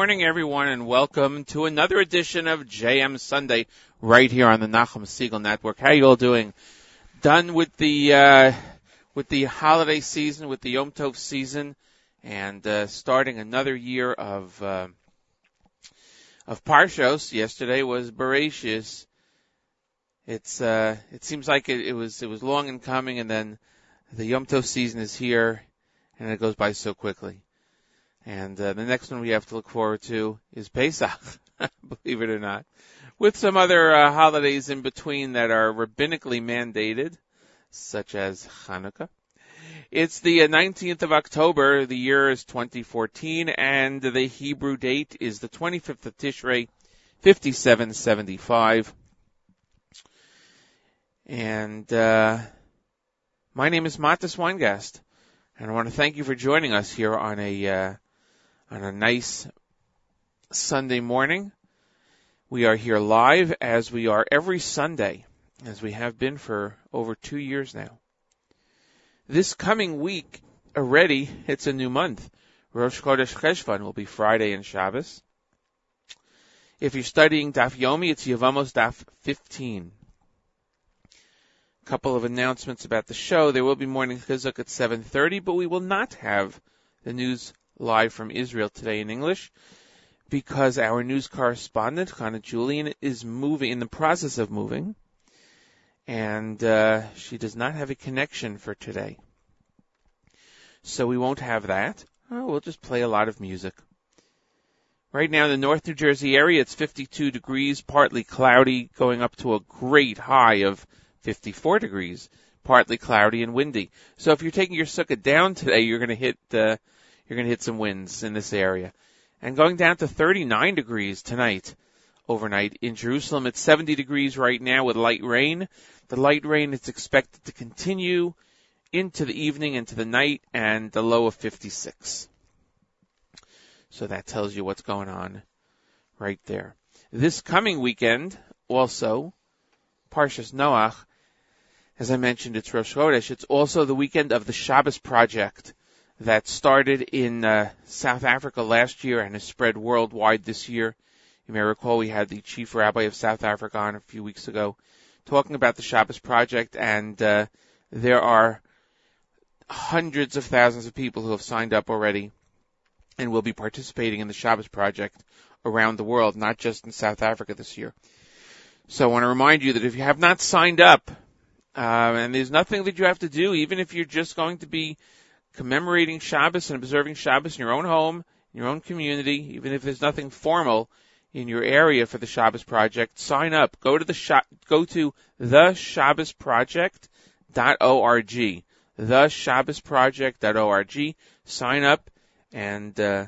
Morning, everyone, and welcome to another edition of JM Sunday right here on the Nachum Siegel Network. How are you all doing? Done with the uh, with the holiday season, with the Yom Tov season, and uh, starting another year of uh, of Parshos. Yesterday was Bereshis. It's uh, it seems like it, it was it was long in coming, and then the Yom Tov season is here, and it goes by so quickly. And uh, the next one we have to look forward to is Pesach, believe it or not, with some other uh, holidays in between that are rabbinically mandated, such as Hanukkah. It's the 19th uh, of October. The year is 2014, and the Hebrew date is the 25th of Tishrei, 5775. And uh, my name is Matis Weingast, and I want to thank you for joining us here on a uh, on a nice Sunday morning. We are here live as we are every Sunday, as we have been for over two years now. This coming week already, it's a new month. Rosh Chodesh Cheshvan will be Friday and Shabbos. If you're studying Daf Yomi, it's Yevamos Daf 15. A couple of announcements about the show. There will be morning chizuk at 7.30, but we will not have the news live from Israel today in English because our news correspondent, Hannah Julian, is moving, in the process of moving, and uh, she does not have a connection for today. So we won't have that. Oh, we'll just play a lot of music. Right now in the North New Jersey area, it's 52 degrees, partly cloudy, going up to a great high of 54 degrees, partly cloudy and windy. So if you're taking your sukkah down today, you're going to hit uh, you're going to hit some winds in this area. And going down to 39 degrees tonight, overnight. In Jerusalem, it's 70 degrees right now with light rain. The light rain is expected to continue into the evening, into the night, and the low of 56. So that tells you what's going on right there. This coming weekend, also, Parshas Noach, as I mentioned, it's Rosh Chodesh. It's also the weekend of the Shabbos Project that started in uh, South Africa last year and has spread worldwide this year. You may recall we had the chief rabbi of South Africa on a few weeks ago talking about the Shabbos Project, and uh, there are hundreds of thousands of people who have signed up already and will be participating in the Shabbos Project around the world, not just in South Africa this year. So I want to remind you that if you have not signed up, uh, and there's nothing that you have to do, even if you're just going to be commemorating Shabbos and observing Shabbos in your own home, in your own community, even if there's nothing formal in your area for the Shabbos Project, sign up. Go to the go to the Shabbos Project.org, the Shabbos Project.org. Sign up and uh,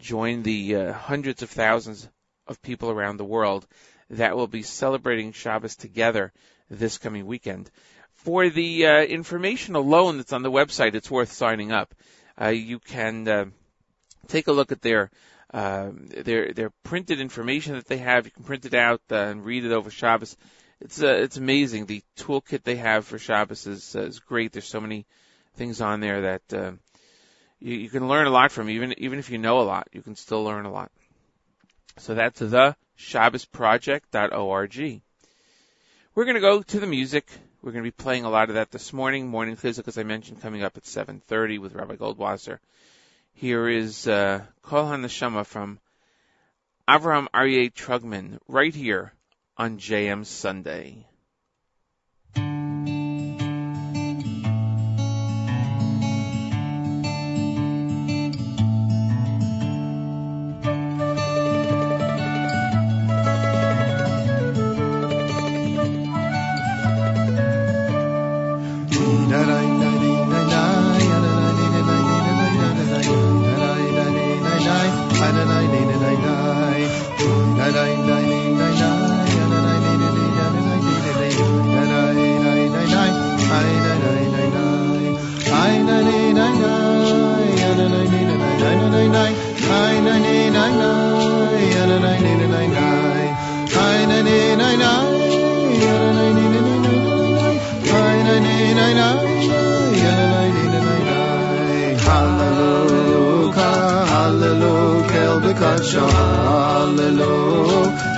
join the uh, hundreds of thousands of people around the world that will be celebrating Shabbos together this coming weekend. For the uh, information alone that's on the website, it's worth signing up. Uh, you can uh, take a look at their uh, their their printed information that they have. You can print it out uh, and read it over Shabbos. It's uh, it's amazing. The toolkit they have for Shabbos is is great. There's so many things on there that you, you can learn a lot from. Even even if you know a lot, you can still learn a lot. So that's the ShabbosProject.org. We're going to go to the music. We're going to be playing a lot of that this morning. Morning Chizuk, as I mentioned, coming up at 7.30 with Rabbi Goldwasser. Here is uh, Kol HaNeshama from Avraham Aryeh Trugman right here on JM Sunday. Hallelujah,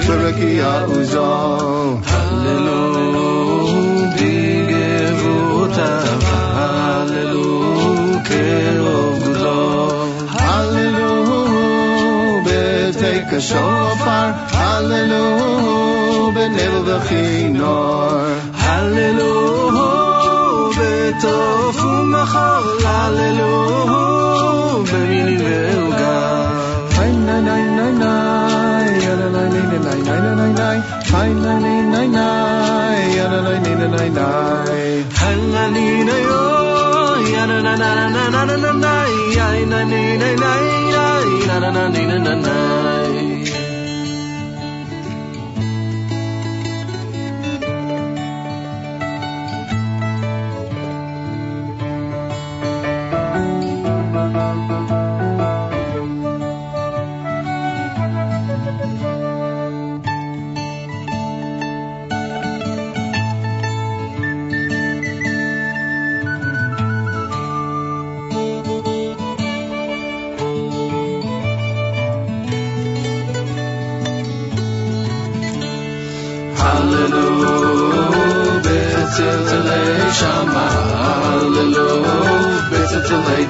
Shuraki Uzal, Hallelu, Hallelu, Hallelu, Hallelu, Hallelu, Hallelu, na na na na na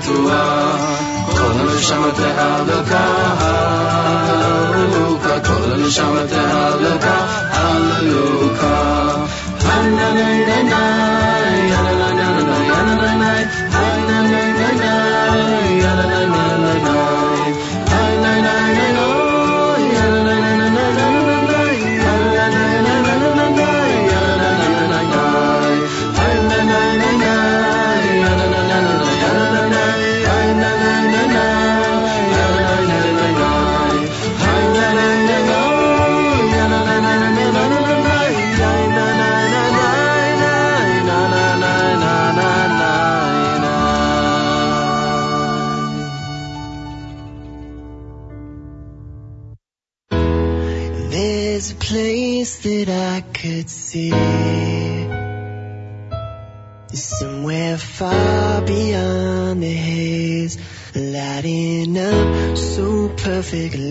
to our take a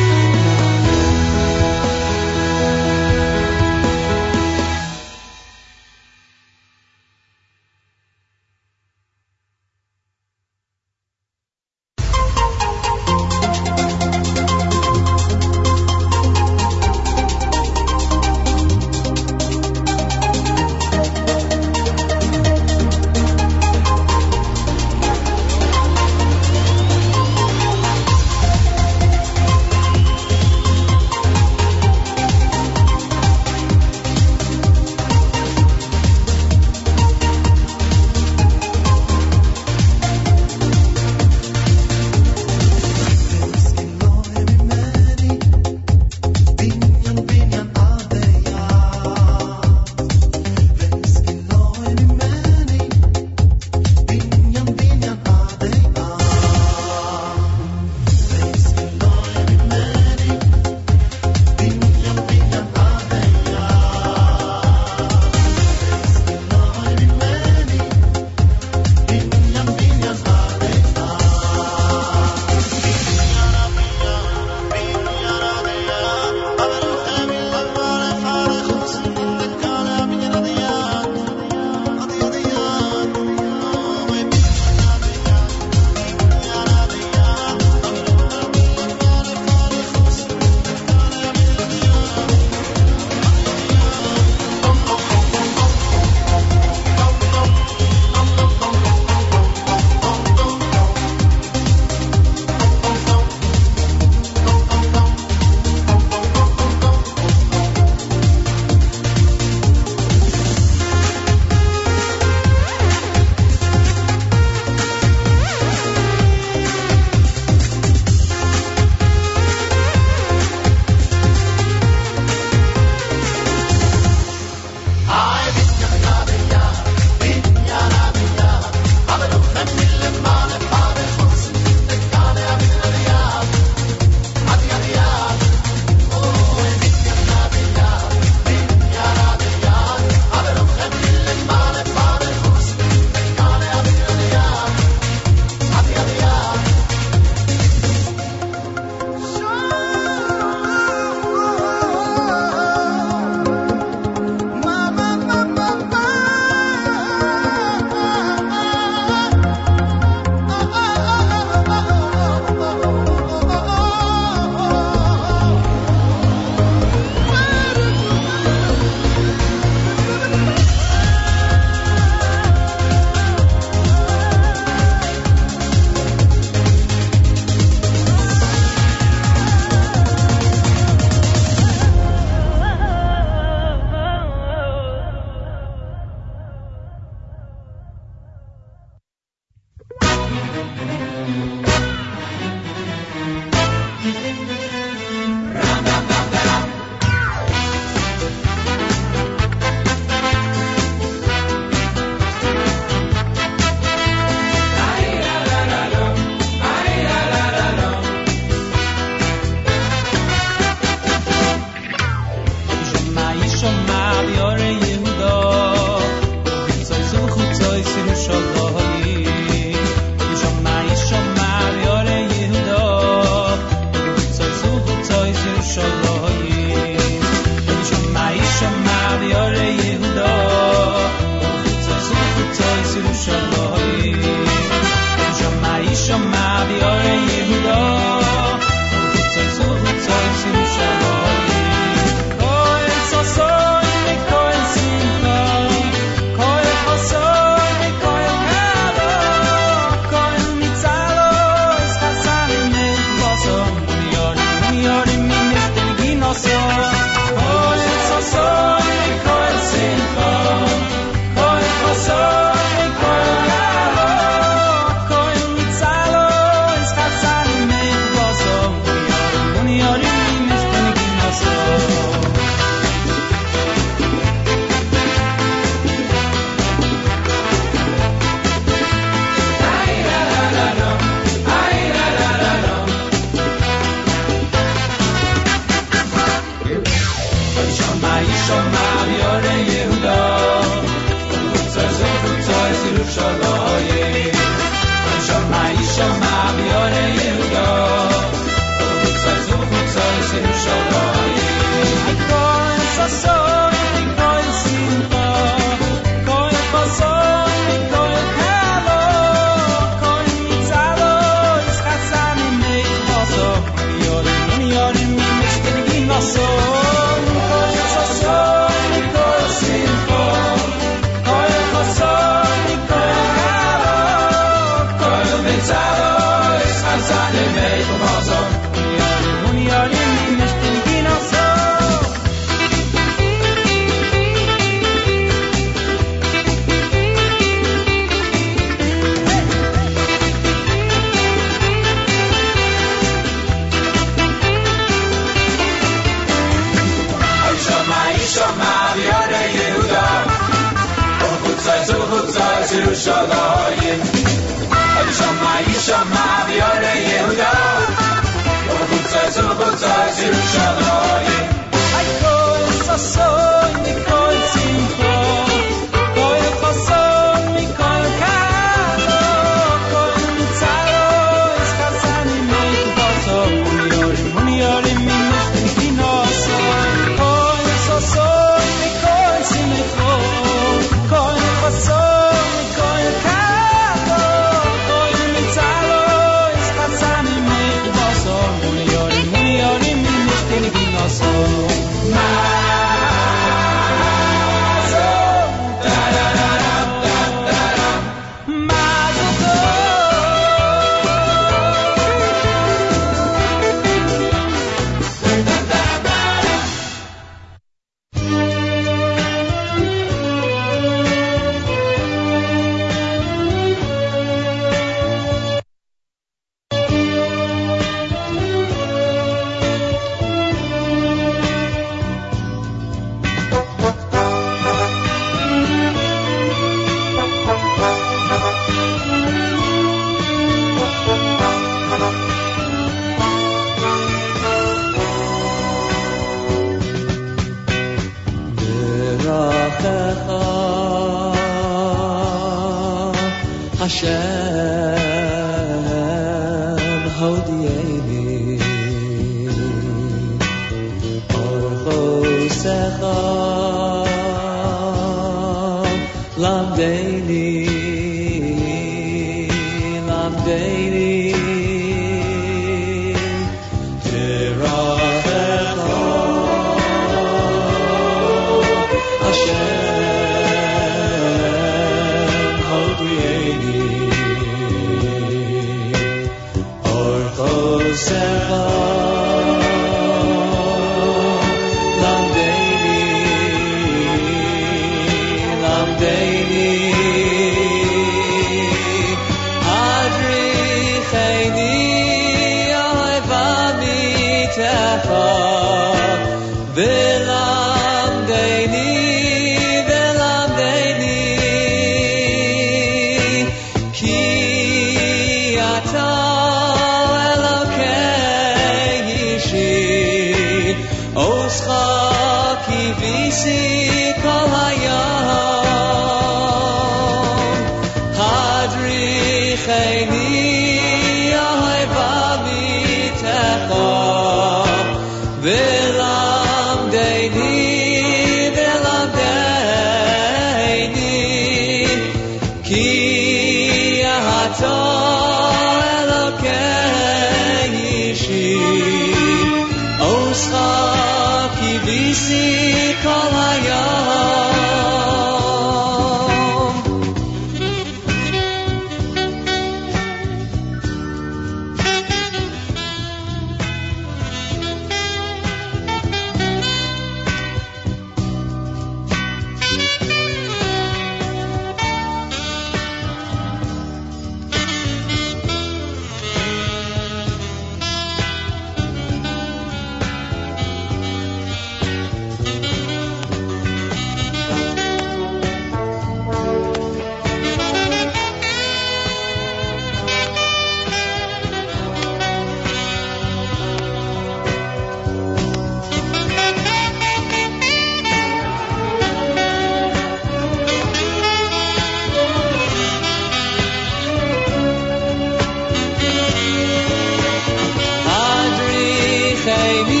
Adricheni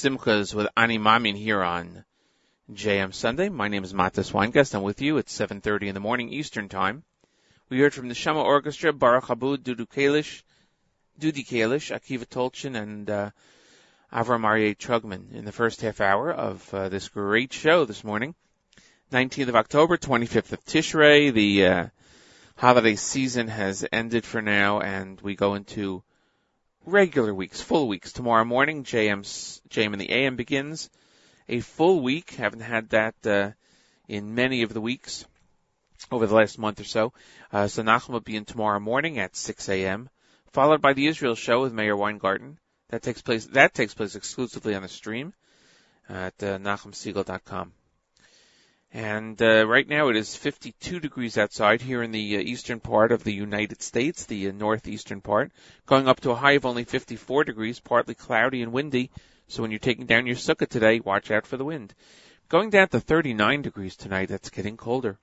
Simchas with Ani Mamin here on JM Sunday. My name is Matis Weingast. I'm with you at 7.30 in the morning Eastern Time. We heard from the Shema Orchestra, Baruch Habud, Dudu Kalish, Dudi Kalish, Akiva Tolchin, and uh, Avram Aryeh Trugman in the first half hour of uh, this great show this morning. 19th of October, 25th of Tishrei. The uh, holiday season has ended for now, and we go into regular weeks, full weeks. Tomorrow morning, JM's, JM in the AM begins a full week. Haven't had that uh, in many of the weeks over the last month or so. Uh, so Nachum will be in tomorrow morning at 6 a.m., followed by the Israel show with Meir Weingarten. That takes place. That takes place exclusively on the stream at uh, NachumSiegel.com. And uh, right now it is 52 degrees outside here in the uh, eastern part of the United States, the uh, northeastern part, going up to a high of only 54 degrees, partly cloudy and windy. So when you're taking down your sukkah today, watch out for the wind. Going down to 39 degrees tonight, that's getting colder.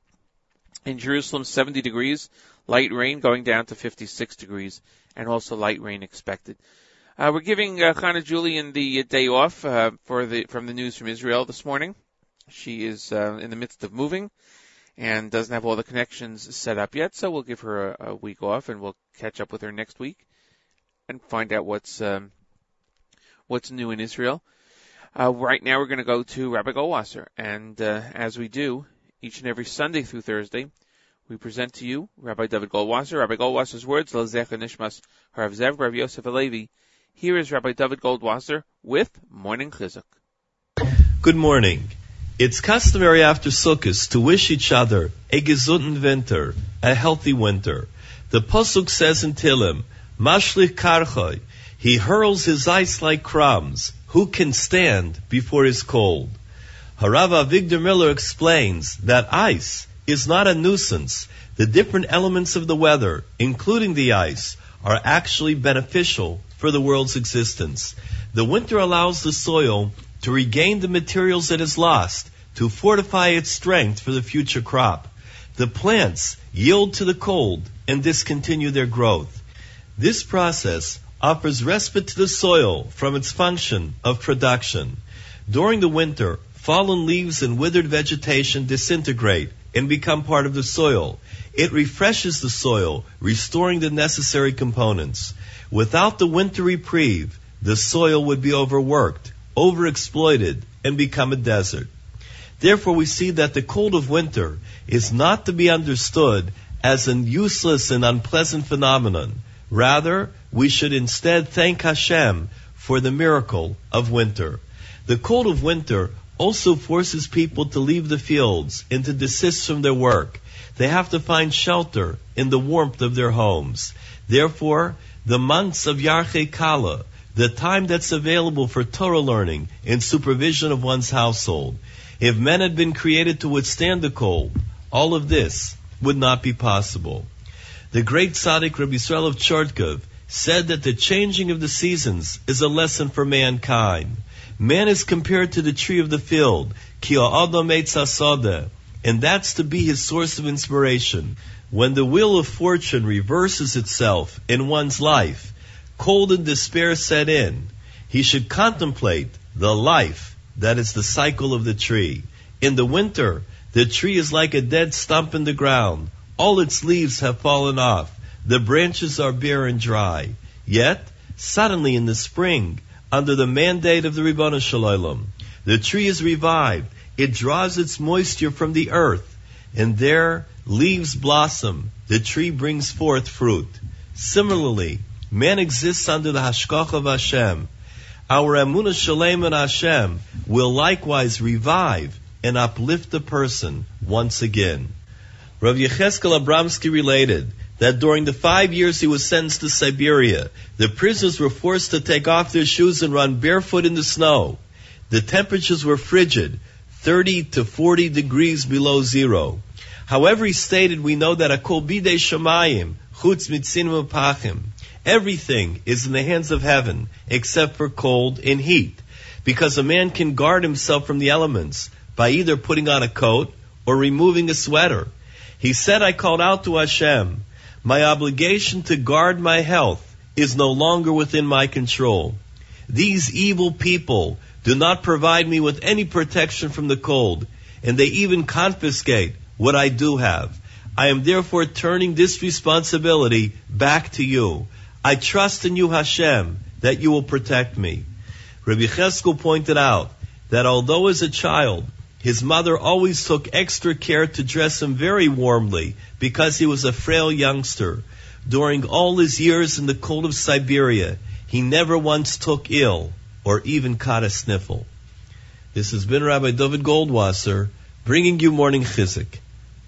In Jerusalem, 70 degrees, light rain going down to 56 degrees, and also light rain expected. Uh, we're giving uh, Chana Julian the uh, day off uh, for the from the news from Israel this morning. She is uh, in the midst of moving and doesn't have all the connections set up yet, so we'll give her a, a week off and we'll catch up with her next week and find out what's um, what's new in Israel. Uh, right now, we're going to go to Rabbi Goldwasser, and uh, as we do each and every Sunday through Thursday, we present to you Rabbi David Goldwasser. Rabbi Goldwasser's words, Lezecha Nishmas Harav Zev Rav Yosef Alevi. Here is Rabbi David Goldwasser with Morning Chizuk. Good morning. It's customary after Sukkot to wish each other a gesunden winter, a healthy winter. The Pasuk says in Tilim, Mashlich karchoy, he hurls his ice like crumbs. Who can stand before his cold? Harav Avigdor Miller explains that ice is not a nuisance. The different elements of the weather, including the ice, are actually beneficial for the world's existence. The winter allows the soil to regain the materials it has lost, to fortify its strength for the future crop. The plants yield to the cold and discontinue their growth. This process offers respite to the soil from its function of production. During the winter, fallen leaves and withered vegetation disintegrate and become part of the soil. It refreshes the soil, restoring the necessary components. Without the winter reprieve, the soil would be overworked, overexploited, and become a desert. Therefore, we see that the cold of winter is not to be understood as an useless and unpleasant phenomenon. Rather, we should instead thank Hashem for the miracle of winter. The cold of winter also forces people to leave the fields and to desist from their work. They have to find shelter in the warmth of their homes. Therefore, the months of Yarche Kala, the time that's available for Torah learning and supervision of one's household. If men had been created to withstand the cold, all of this would not be possible. The great tzaddik Rabbi Yisrael of Chortkov said that the changing of the seasons is a lesson for mankind. Man is compared to the tree of the field, and that's to be his source of inspiration. When the wheel of fortune reverses itself in one's life, cold and despair set in, he should contemplate the life that is the cycle of the tree. In the winter, the tree is like a dead stump in the ground. All its leaves have fallen off. The branches are bare and dry. Yet, suddenly in the spring, under the mandate of the Ribbon Shalom, the tree is revived. It draws its moisture from the earth, and there leaves blossom. The tree brings forth fruit. Similarly, man exists under the hashgacha of Hashem. Our emunah shalem in Hashem will likewise revive and uplift the person once again. Rav Yecheskel Abramsky related that during the five years he was sentenced to Siberia, the prisoners were forced to take off their shoes and run barefoot in the snow. The temperatures were frigid, 30 to 40 degrees below zero. However, he stated, we know that akol bidei shamayim, chutz mitzinim pachim. Everything is in the hands of heaven except for cold and heat, because a man can guard himself from the elements by either putting on a coat or removing a sweater. He said, I called out to Hashem, my obligation to guard my health is no longer within my control. These evil people do not provide me with any protection from the cold, and they even confiscate what I do have. I am therefore turning this responsibility back to you. I trust in you, Hashem, that you will protect me. Rabbi Cheskel pointed out that although as a child, his mother always took extra care to dress him very warmly because he was a frail youngster. During all his years in the cold of Siberia, he never once took ill or even caught a sniffle. This has been Rabbi David Goldwasser bringing you morning chizuk.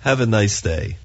Have a nice day.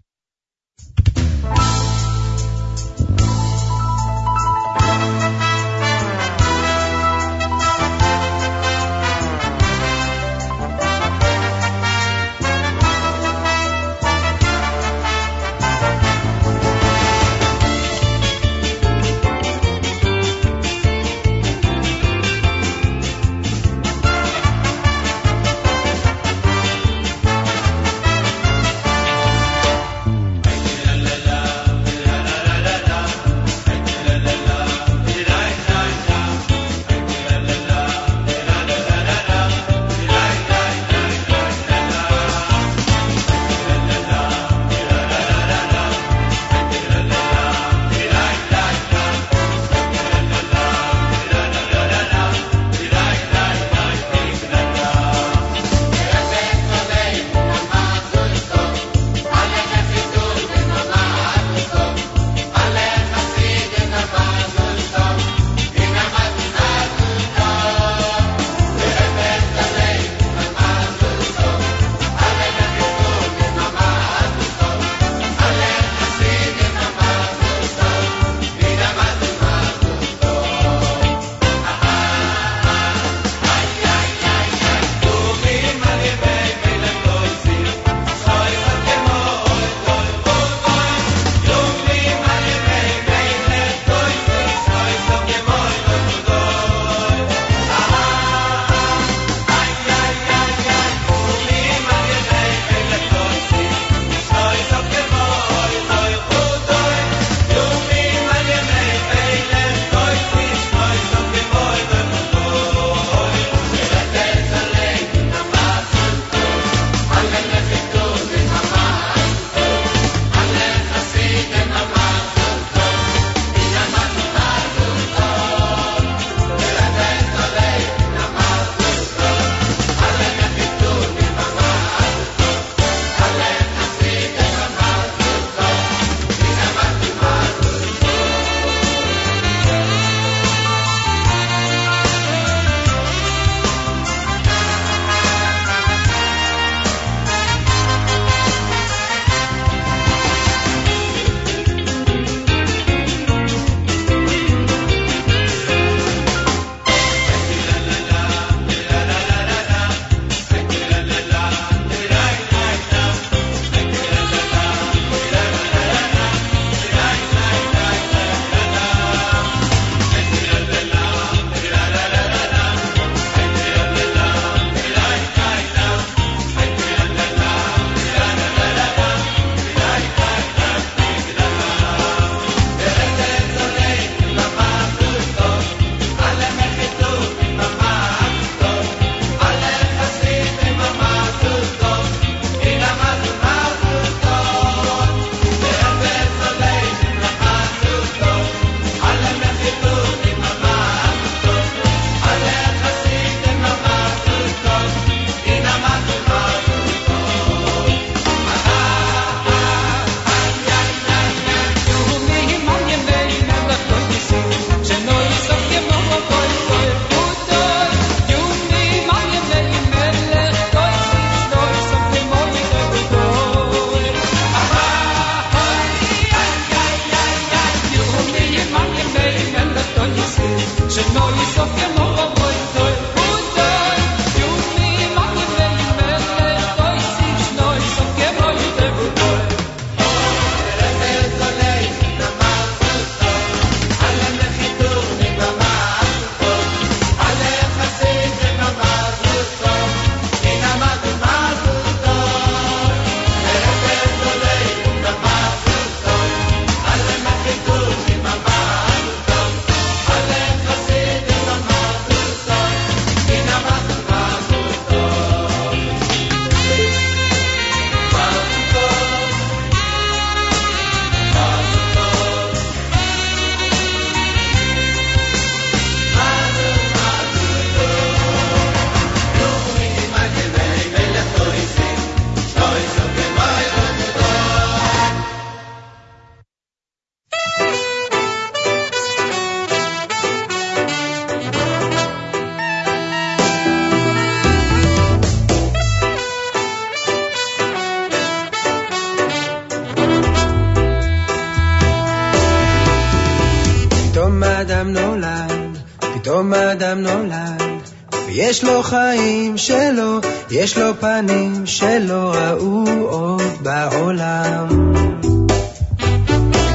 חיים שלו, יש לו פנים שלא ראו עוד בעולם.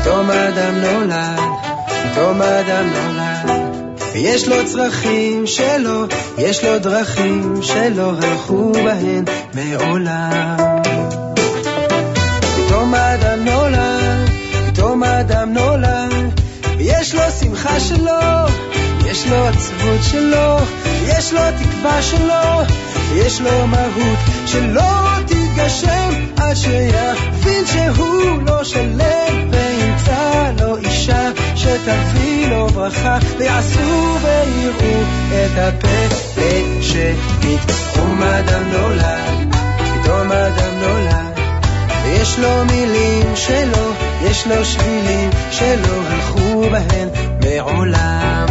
פתאום האדם נולד, פתאום האדם נולד, ויש לו צרכים שלו, יש לו דרכים שלא הלכו בהן מעולם. פתאום האדם נולד, פתאום האדם נולד, ויש לו שמחה שלו, יש לו עצבות שלו, יש לו תקווה שלו, יש לו מהות שלא תתגשם עד שיבין שהוא לא שלם וימצא לו אישה שתביא לו ברכה ויעשו ויראו את הפלא שפתאום אדם נולד, פתאום אדם נולד ויש לו מילים שלו, יש לו שבילים שלא הלכו בהן מעולם.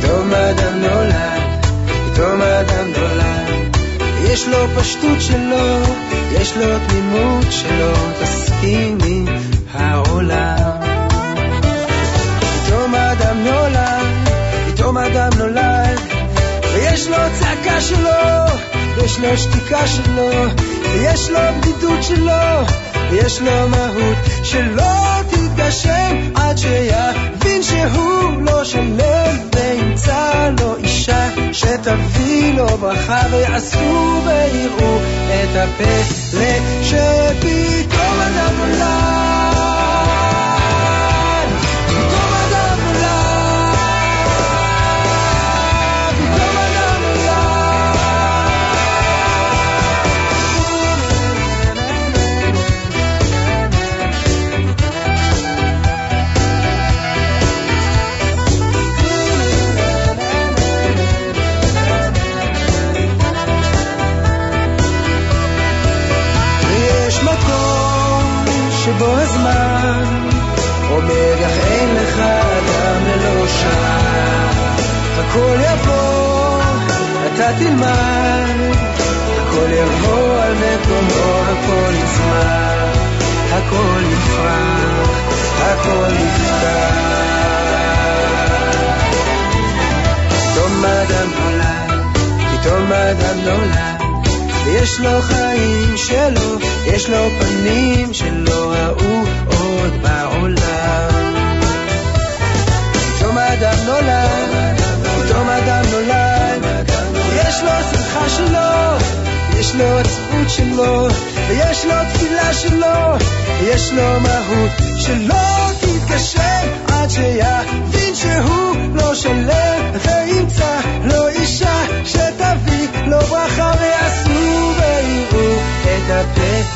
פתאום אדם נולד, פתאום אדם נולד, יש לו פשטות שלו, יש לו תמימות שלו, תסכים עם העולם. פתאום אדם נולד, פתאום אדם נולד, ויש לו צעקה שלו, יש לו שתיקה שלו, ויש לו בדידות שלו, ויש לו מהות שלא תתגשם עד שיבין שהוא לא שלם וימצא לו אישה שתביא לו ברכה ויעשו ויראו את הפלא שפתאום אדם נולד הכל יבוא, אתה תלמד. הכל יבוא על מקומו, הכל יצמח. הכל יפרח, הכל יפתח פתאום אדם נולד, פתאום אדם נולד. ויש לו חיים שלו, יש לו פנים שלא ראו עוד בעולם. פתאום האדם נולד, יש לו שמחה שלו, יש לו עצבות שלו, ויש לו תפילה שלו, יש לו מהות שלא תתגשם עד שיבין שהוא לא שלם, וימצא לו אישה שתביא לו ברכה ויעשו ויראו את הפלא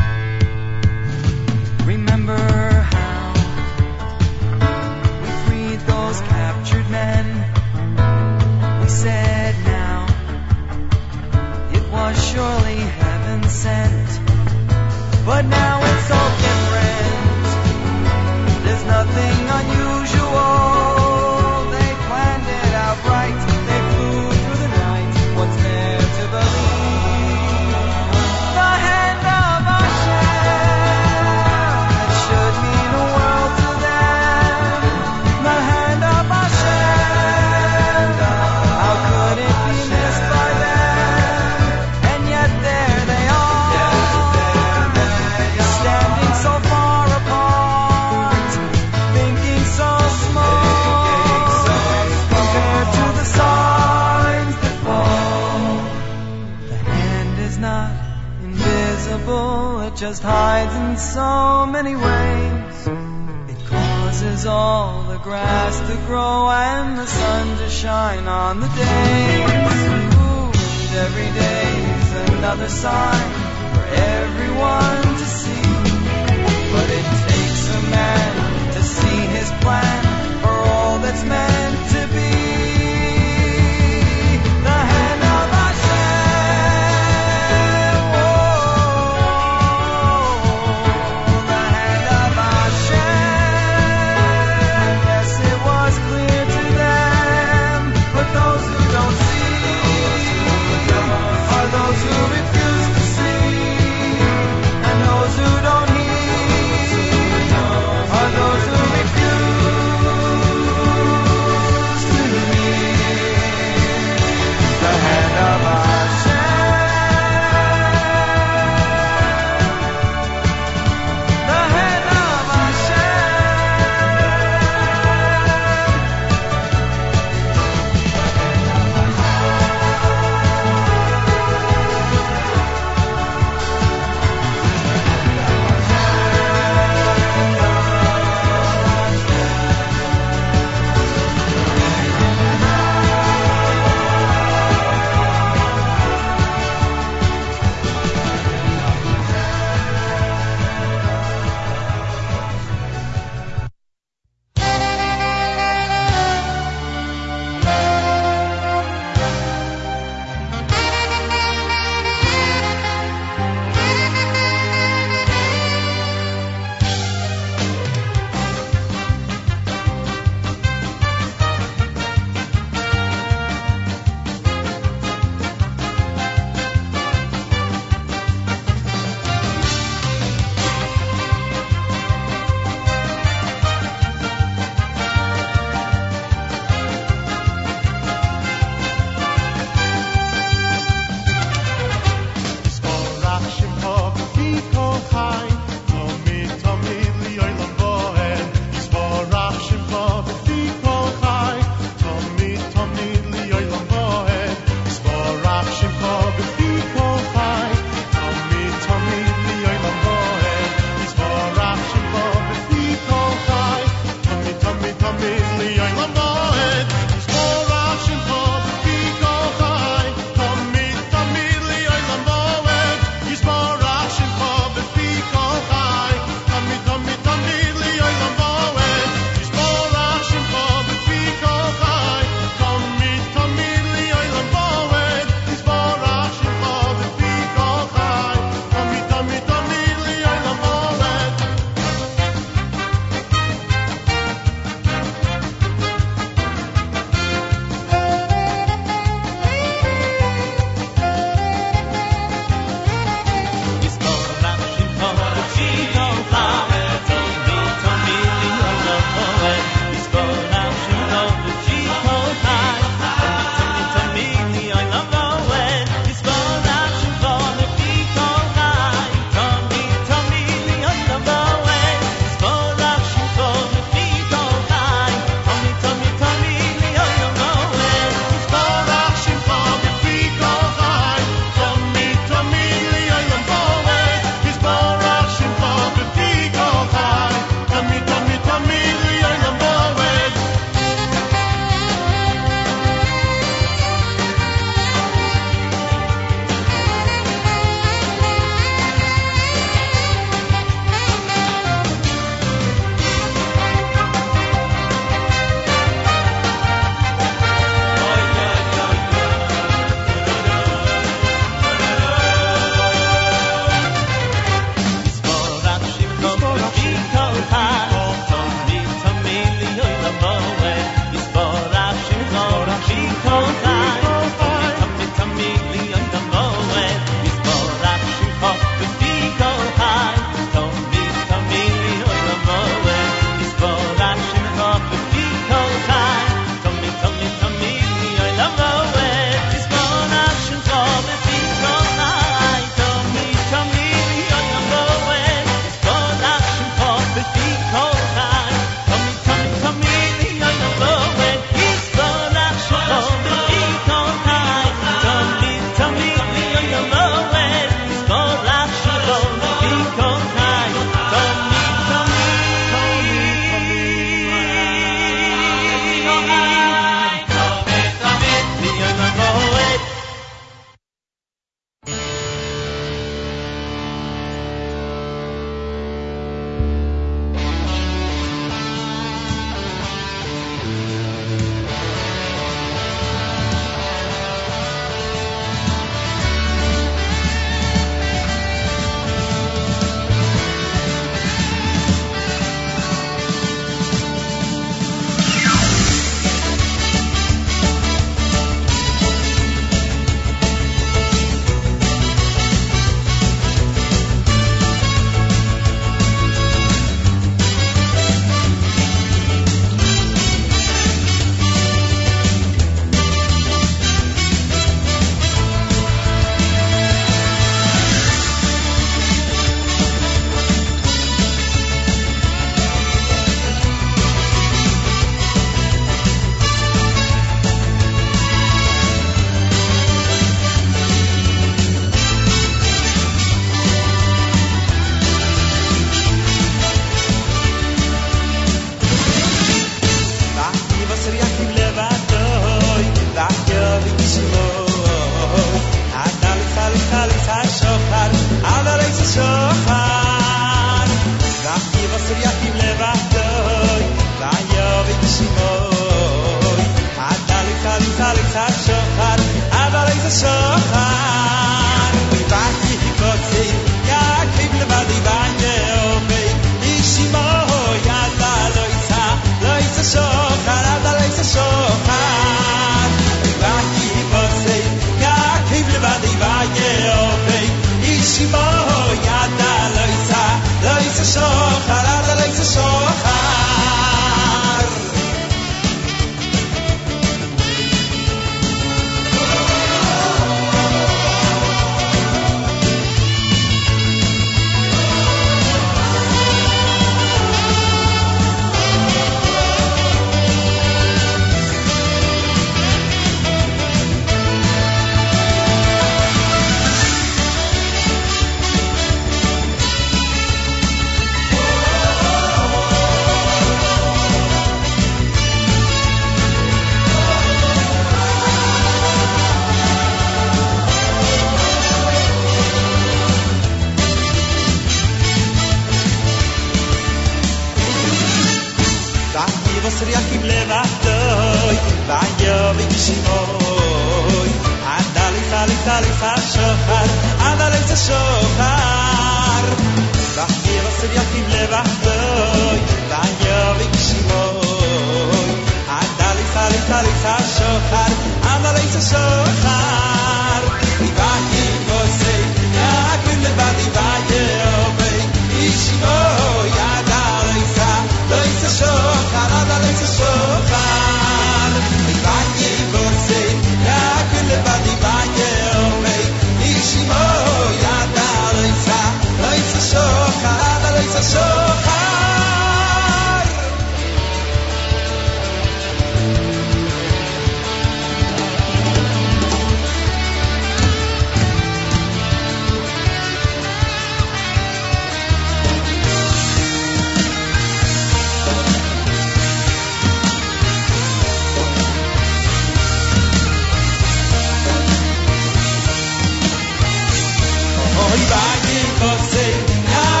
Kosei, ya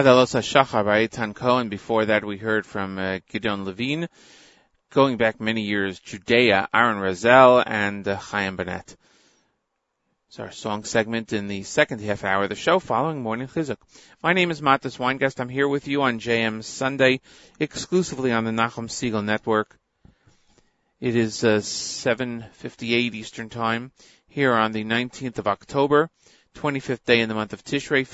Adalosa Shachar by Eitan Cohen. Before that, we heard from uh, Gideon Levine. Going back many years, Judea, Aaron Razel, and uh, Chaim Bennett. It's our song segment in the second half hour of the show following Morning Chizuk. My name is Matis Weingast. I'm here with you on JM Sunday, exclusively on the Nachum Siegel Network. It is uh, 7.58 Eastern Time here on the 19th of October, 25th day in the month of Tishrei,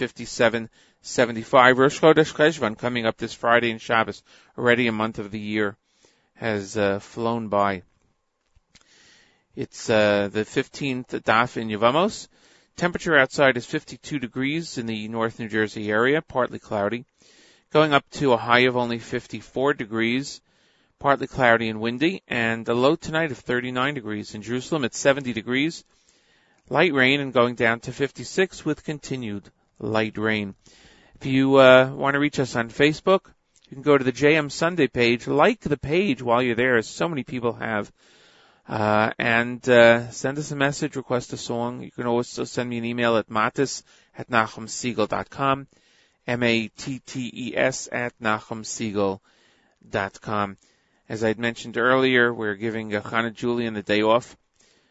5775. Rosh Chodesh Cheshvan coming up this Friday in Shabbos. Already a month of the year has uh, flown by. It's uh, the 15th daf in Yevamos. Temperature outside is 52 degrees in the North New Jersey area, partly cloudy. Going up to a high of only 54 degrees, partly cloudy and windy, and a low tonight of 39 degrees. In Jerusalem, it's 70 degrees. Light rain and going down to 56 with continued light rain. If you uh, want to reach us on Facebook, you can go to the JM Sunday page, like the page while you're there, as so many people have, uh, and uh, send us a message, request a song. You can also send me an email at matis at nachumsiegel.com, M-A-T-T-E-S at nachumsiegel.com. As I'd mentioned earlier, we're giving uh, Hannah Julian the day off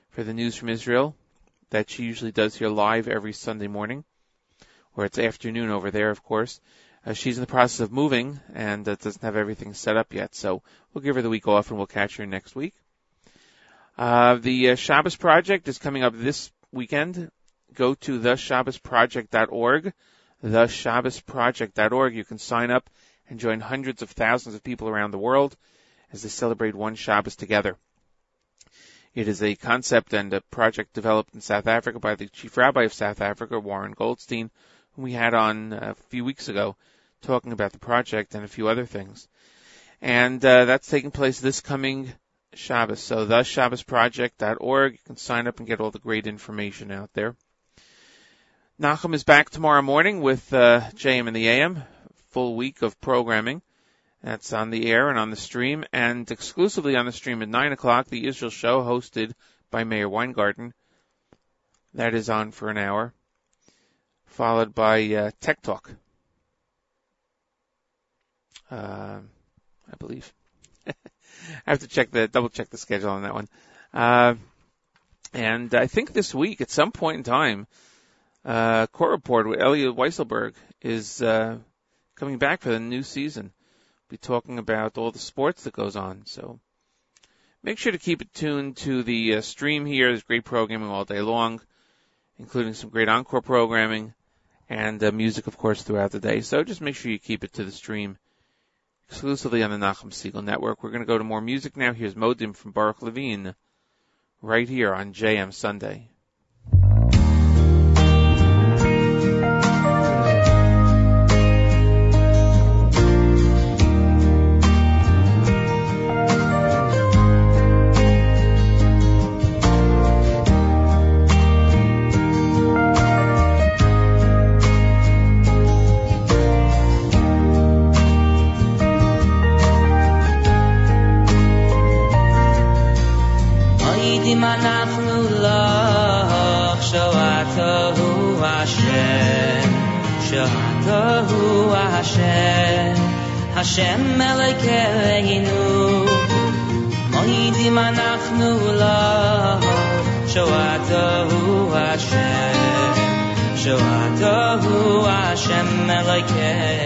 for the news from Israel that she usually does here live every Sunday morning, or it's afternoon over there, of course. Uh, she's in the process of moving and uh, doesn't have everything set up yet, so we'll give her the week off and we'll catch her next week. Uh, the uh, Shabbos Project is coming up this weekend. Go to theshabbosproject.org, theshabbosproject.org. You can sign up and join hundreds of thousands of people around the world as they celebrate one Shabbos together. It is a concept and a project developed in South Africa by the Chief Rabbi of South Africa, Warren Goldstein, we had on a few weeks ago talking about the project and a few other things. And uh, that's taking place this coming Shabbos. So the ShabbosProject.org. You can sign up and get all the great information out there. Nachum is back tomorrow morning with uh, JM and the AM. Full week of programming. That's on the air and on the stream, and exclusively on the stream at 9 o'clock, the Israel show hosted by Meir Weingarten. That is on for an hour, followed by uh, Tech Talk. Uh, I believe. I have to check the double check the schedule on that one. Uh, And I think this week, at some point in time, uh, court report with Elliot Weisselberg is uh, coming back for the new season. Be talking about all the sports that goes on. So make sure to keep it tuned to the uh, stream here. There's great programming all day long, including some great encore programming and uh, music, of course, throughout the day. So just make sure you keep it to the stream exclusively on the Nachum Segal Network. We're going to go to more music now. Here's Modim from Baruch Levine right here on JM Sunday. Hashem Elokeinu Mo'idim anachnu lo Shoato hu Hashem. Shoato Hashem Elokeinu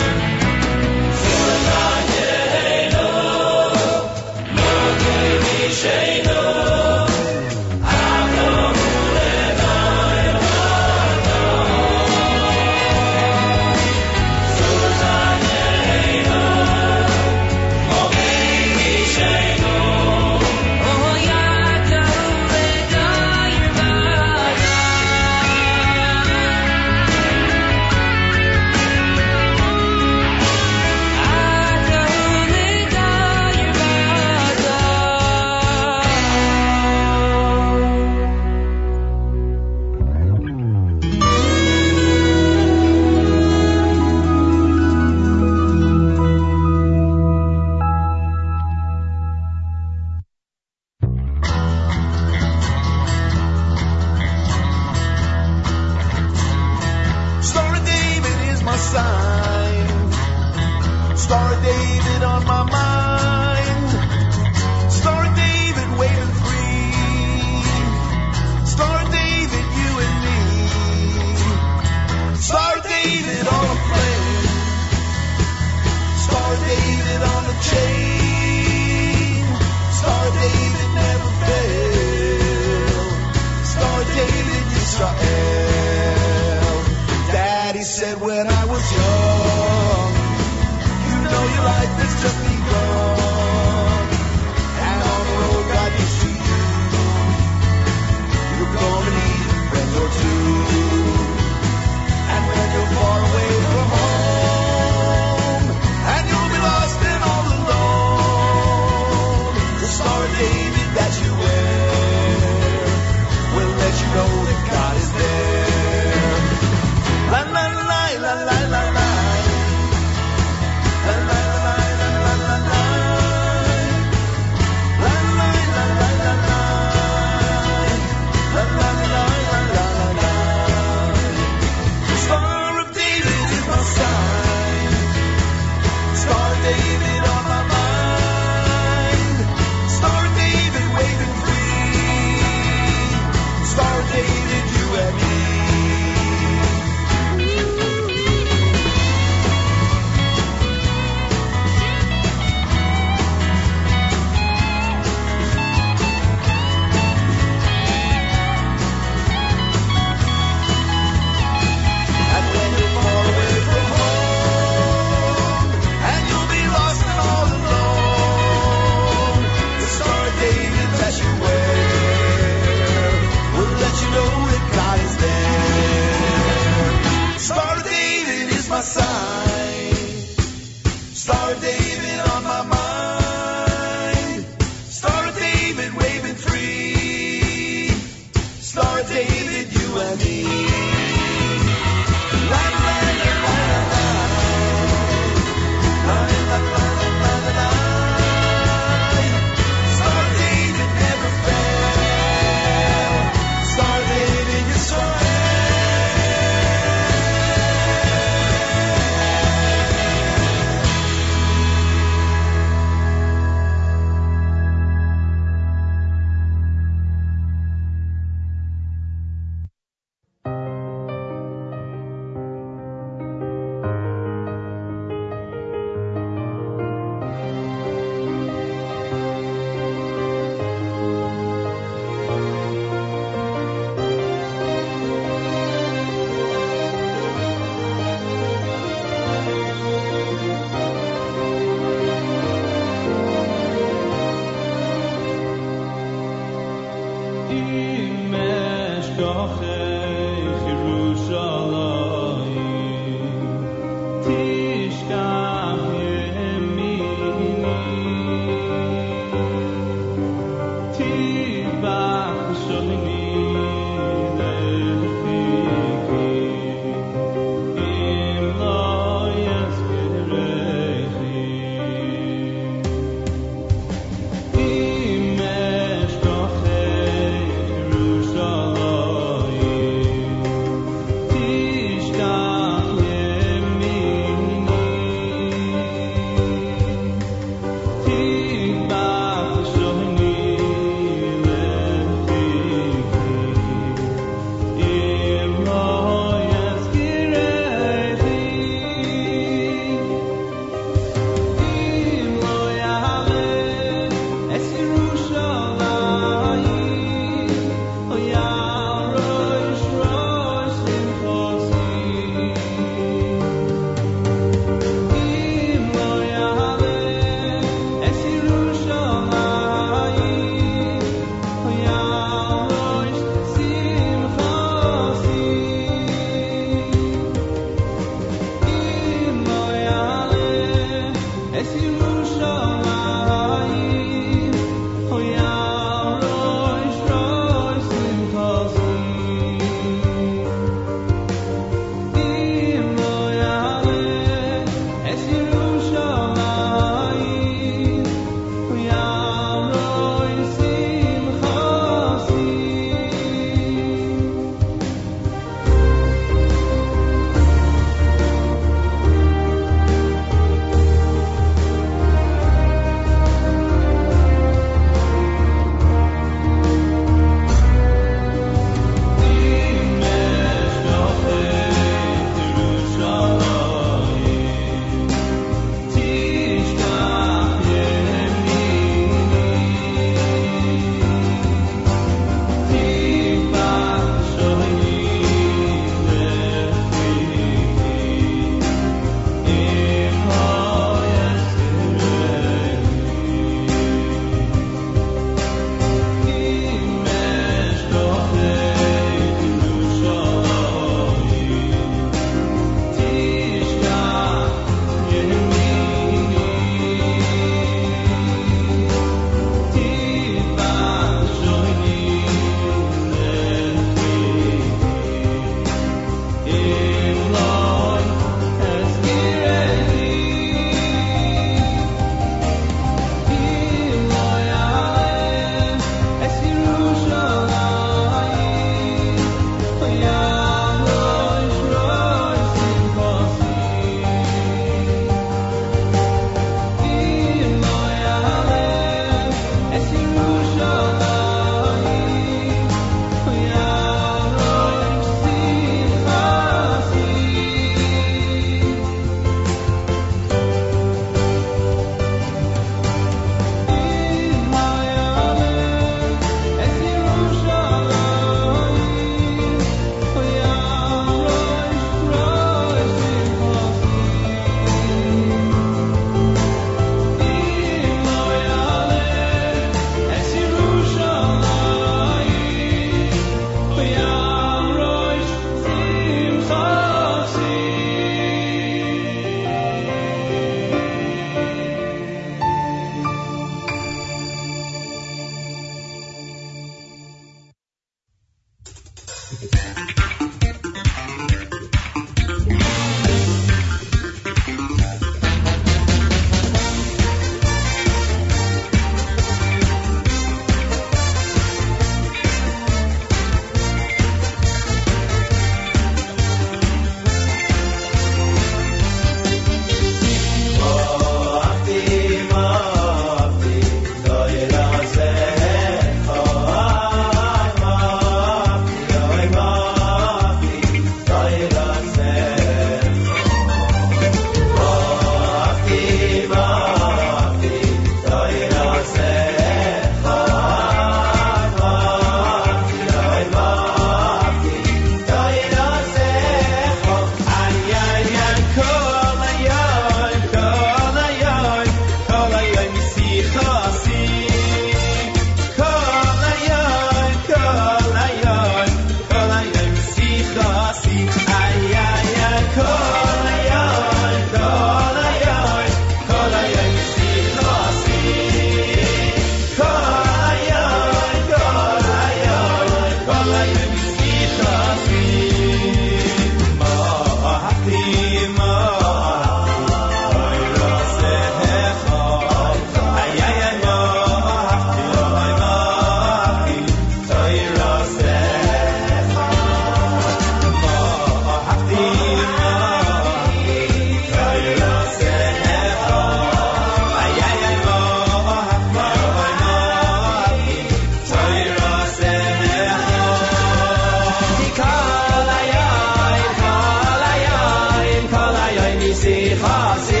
On the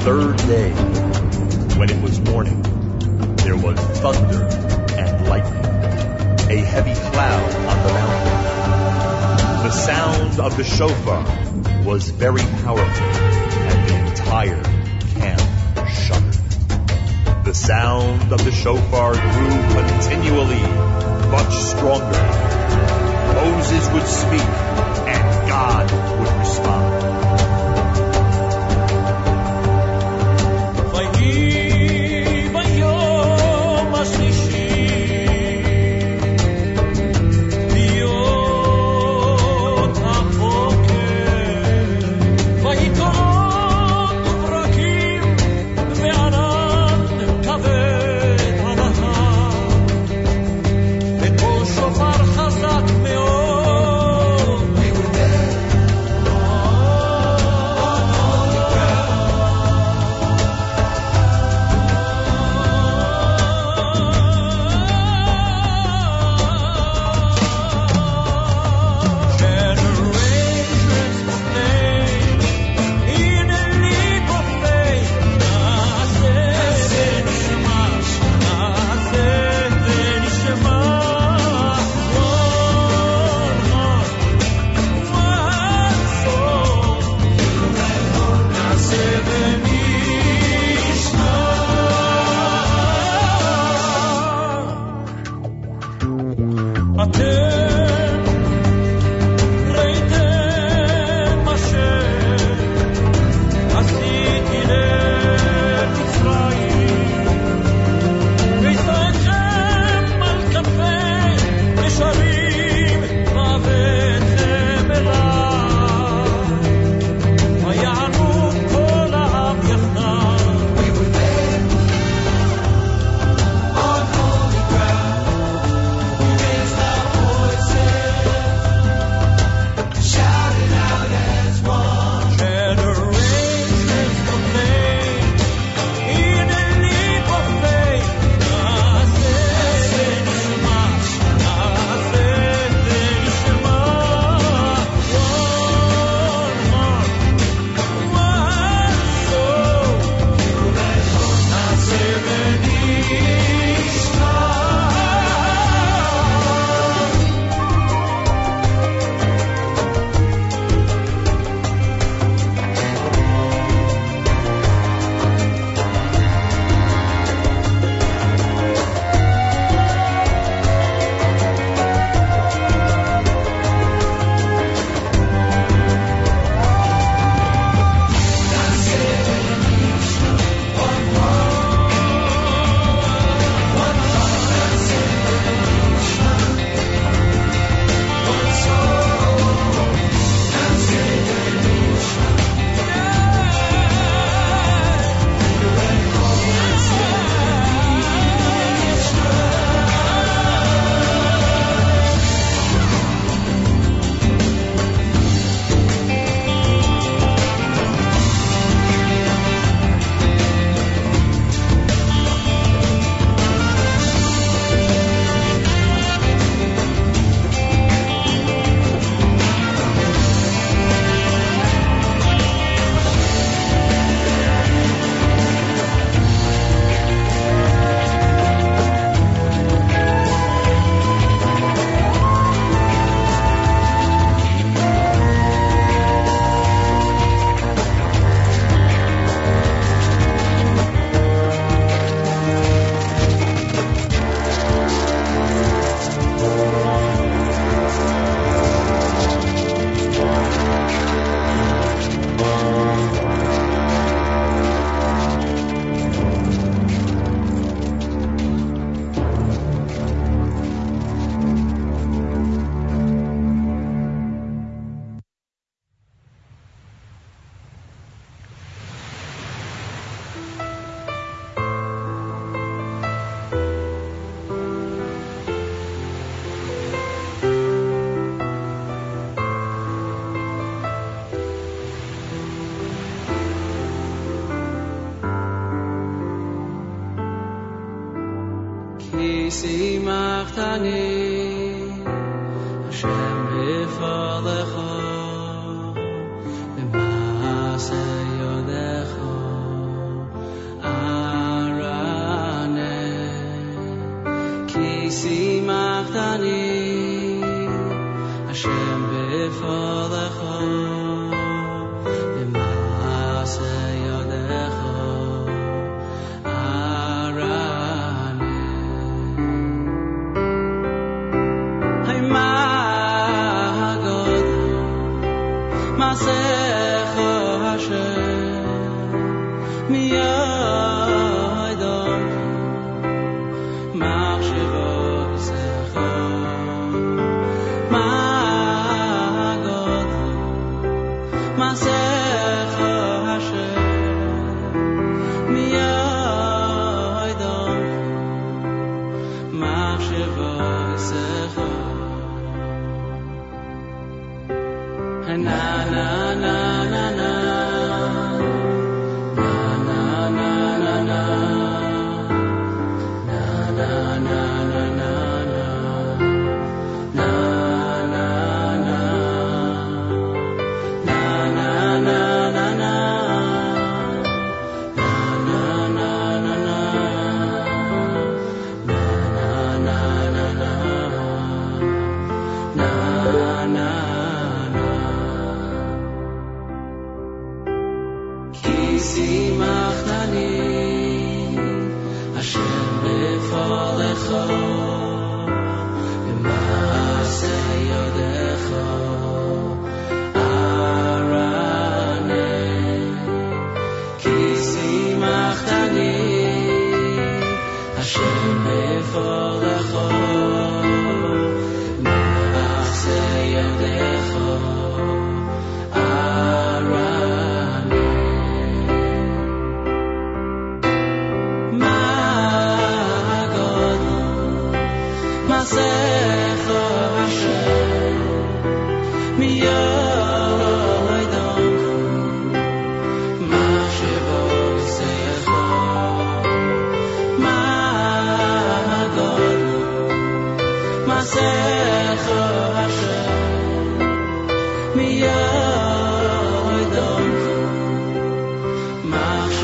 third day, when it was morning, there was thunder and lightning, a heavy cloud on the mountain. The sound of the shofar was very powerful, and the entire camp shuddered. The sound of the shofar grew continually much stronger. Moses would speak, and God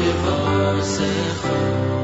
divorce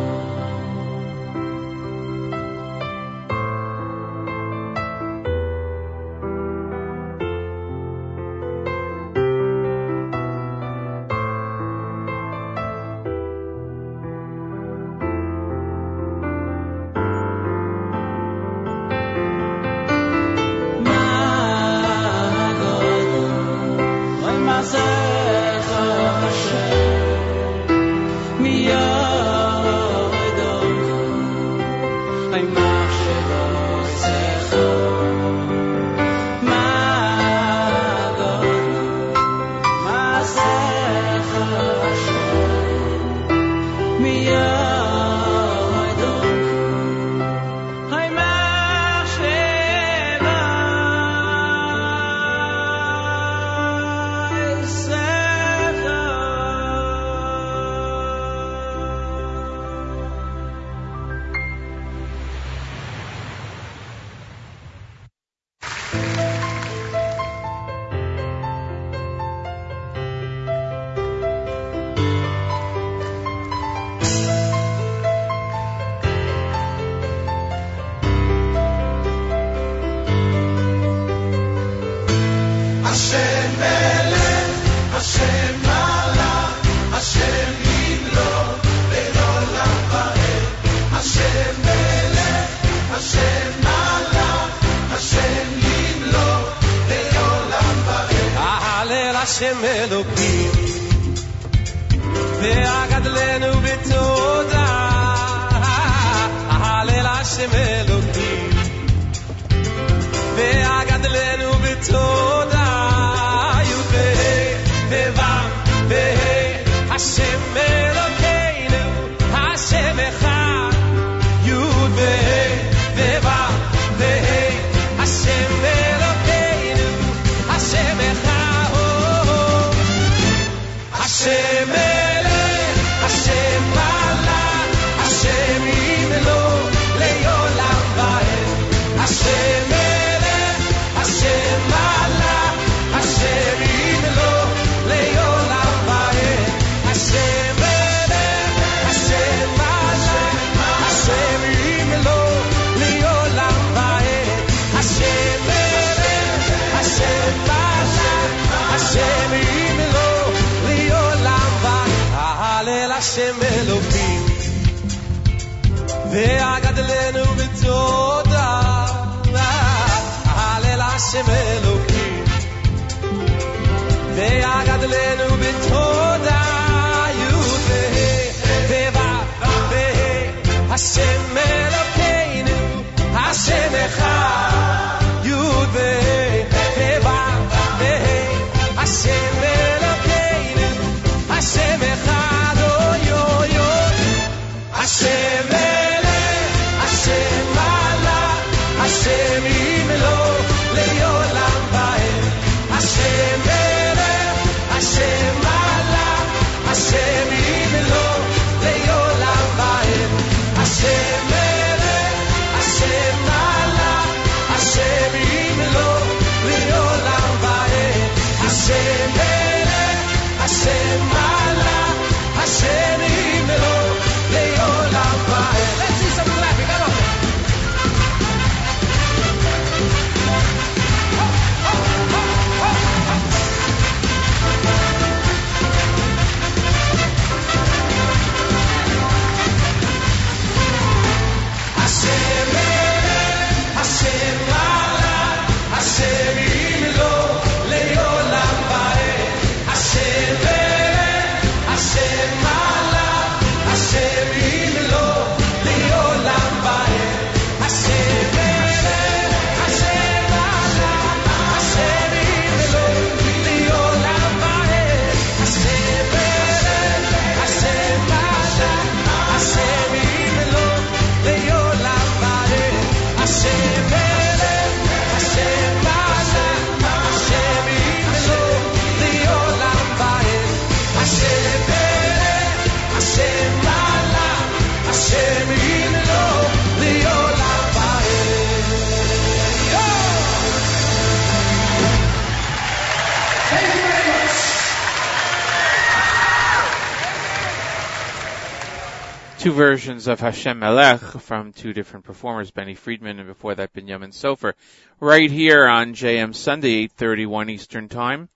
Of Hashem Melech from two different performers, Benny Friedman and before that Benjamin Sofer, right here on JM Sunday, 8.31 Eastern Time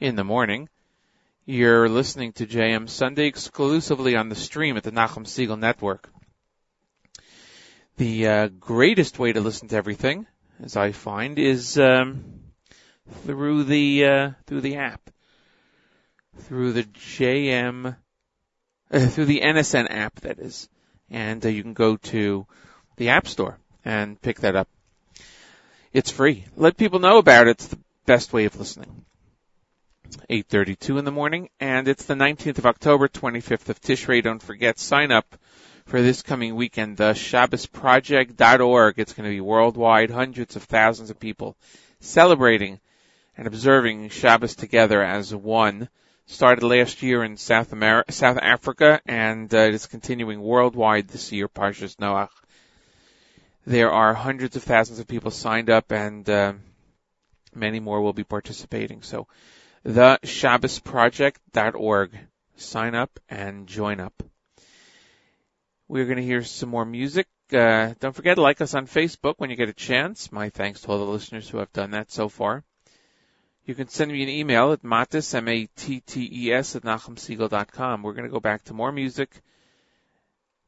in the morning. You're listening to JM Sunday exclusively on the stream at the Nachum Segal Network. The uh, greatest way to listen to everything, as I find, is um, through the uh, through the app, through the JM uh, through the NSN app, that is. And uh, you can go to the App Store and pick that up. It's free. Let people know about it. It's the best way of listening. 8.32 in the morning, and it's the 19th of October, 25th of Tishrei. Don't forget, sign up for this coming weekend, the ShabbosProject.org. It's going to be worldwide, hundreds of thousands of people celebrating and observing Shabbos together as one started last year in South America, South Africa, and uh, it is continuing worldwide this year. Parshas Noach. There are hundreds of thousands of people signed up, and uh, many more will be participating. So, the ShabbosProject.org. Sign up and join up. We're going to hear some more music. Uh, don't forget to like us on Facebook when you get a chance. My thanks to all the listeners who have done that so far. You can send me an email at mattes, M-A-T-T-E-S, at nachumsegal.com. We're going to go back to more music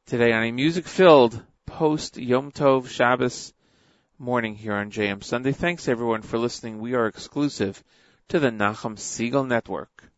today on a music-filled post Yom Tov Shabbos morning here on JM Sunday. Thanks everyone for listening. We are exclusive to the Nachum Segal Network.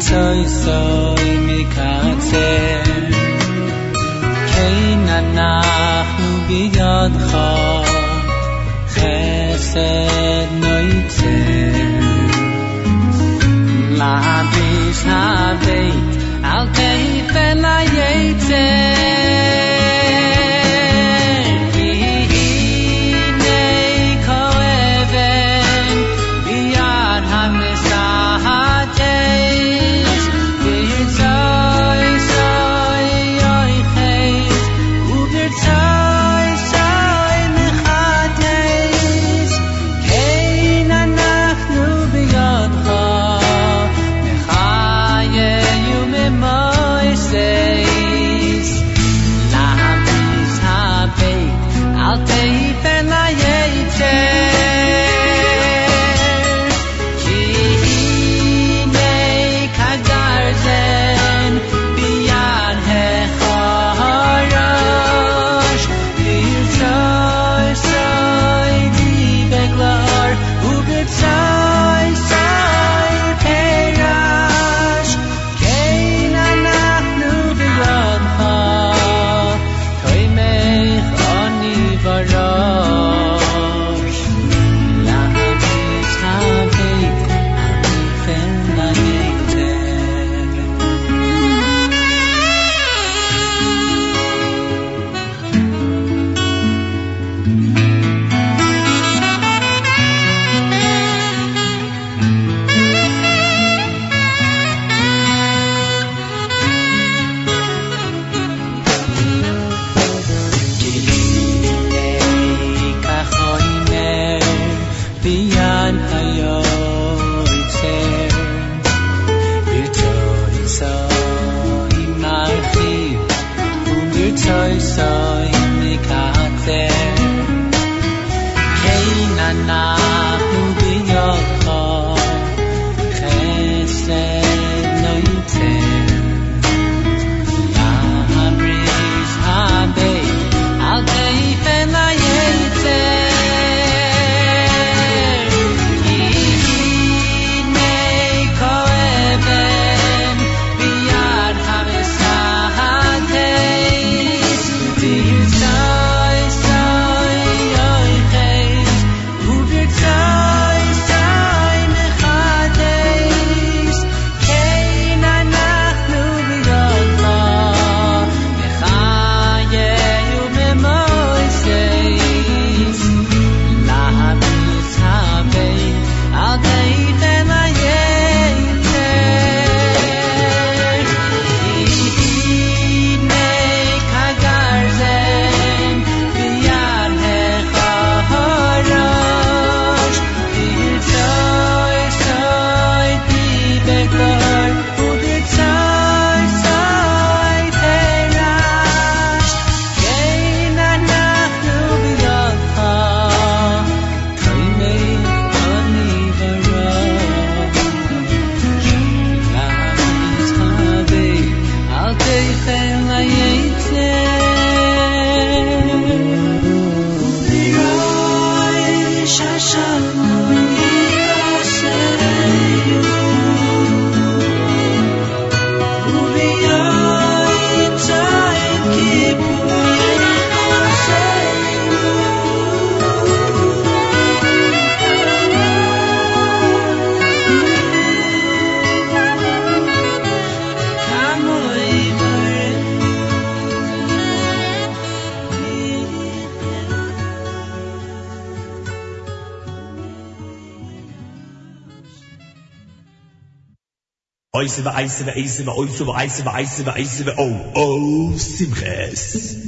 וברצוי סוי מקצר כן אנחנו בידך חסד נויצר להביס הבית אל תיפן היצר איז די אייז די אייז די איצער איז באַיז די ווייס די ווייס די אייז די אייז די אוי אוי סיברעס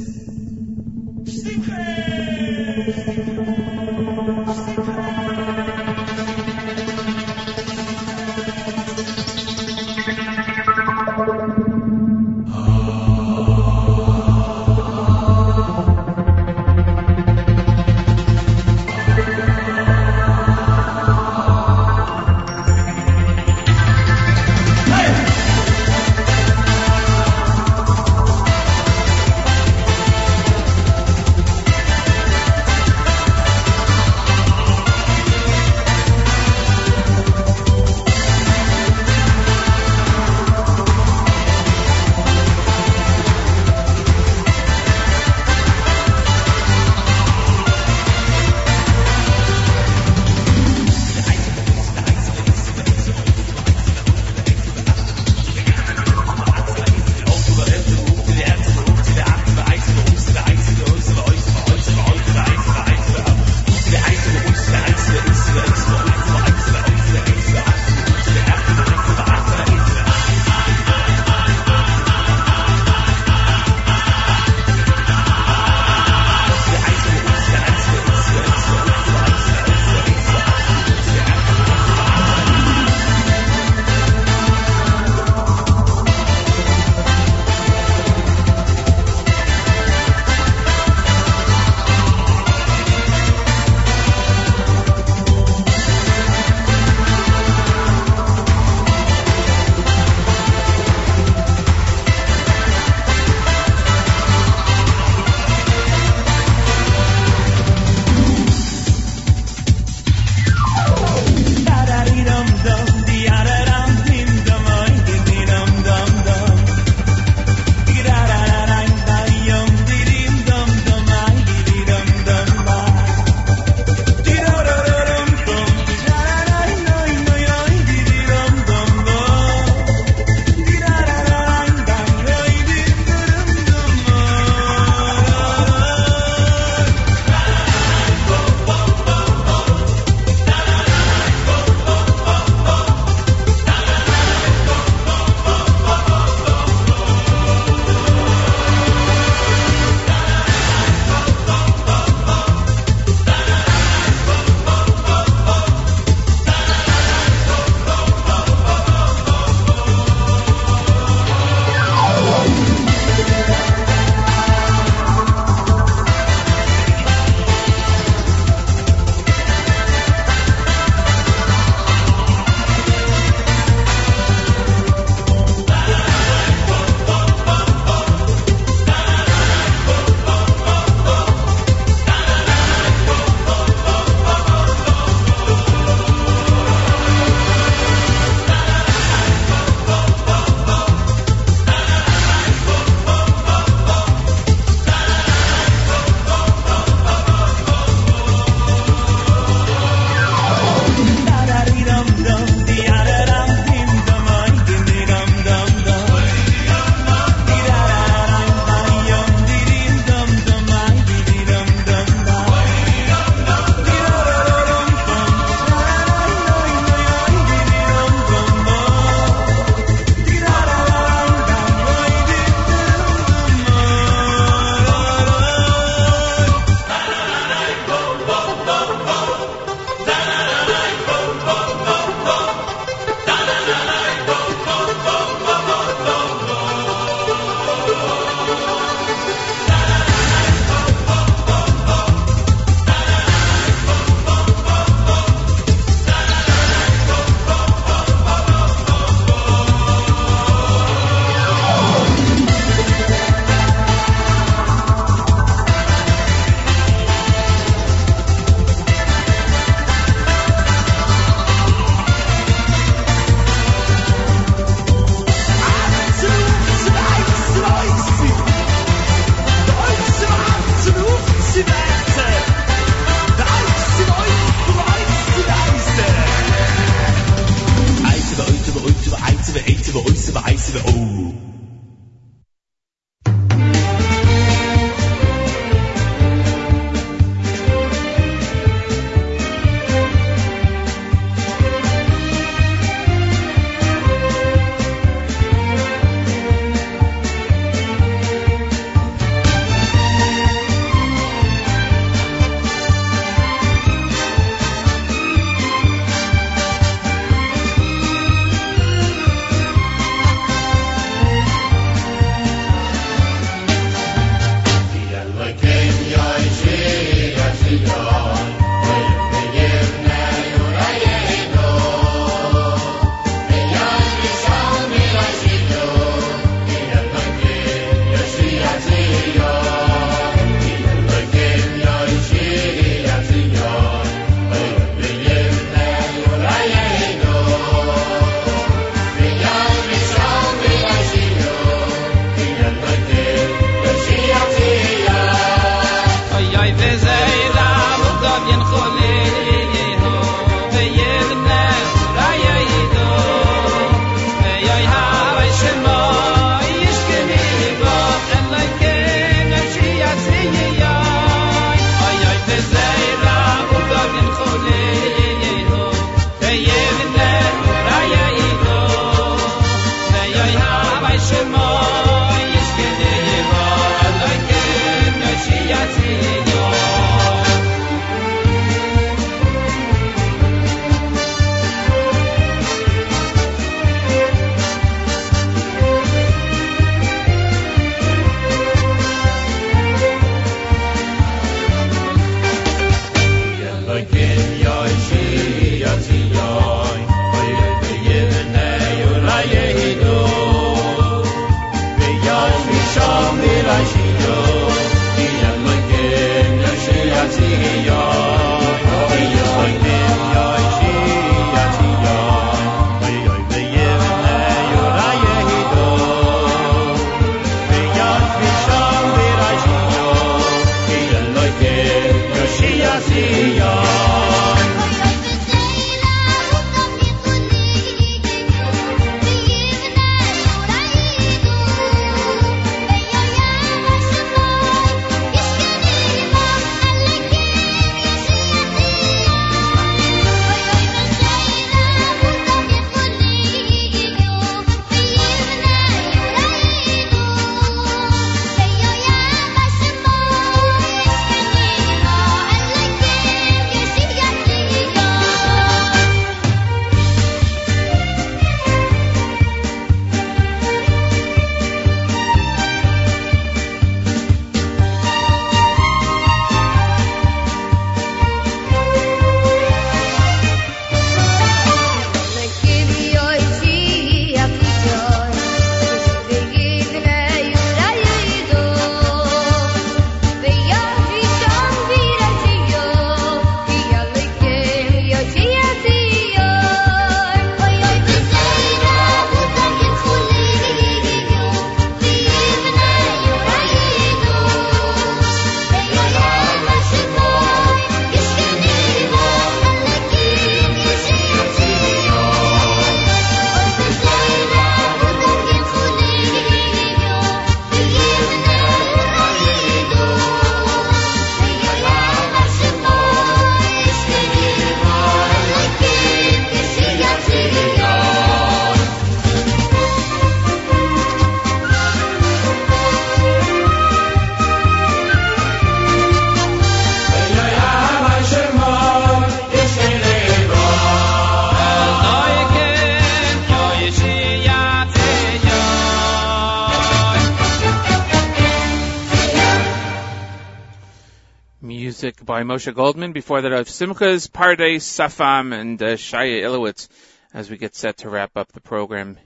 Moshe Goldman. Before that, of Simcha's Pardes Safam and uh, Shaya Ilowitz as we get set to wrap up the program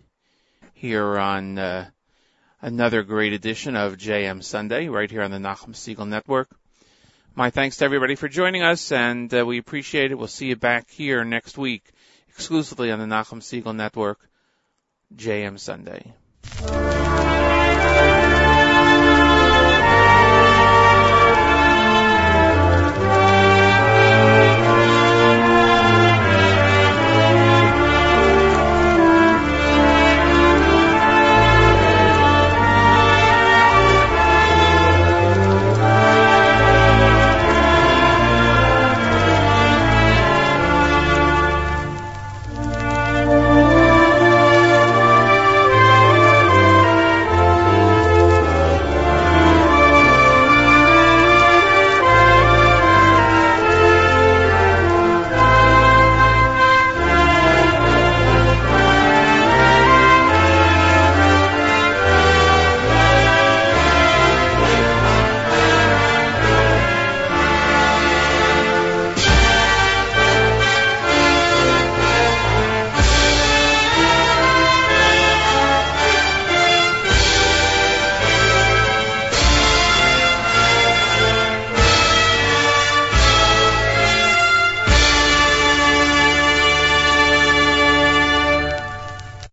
here on uh, another great edition of JM Sunday right here on the Nachum Segal Network. My thanks to everybody for joining us, and uh, we appreciate it. We'll see you back here next week exclusively on the Nachum Segal Network, JM Sunday.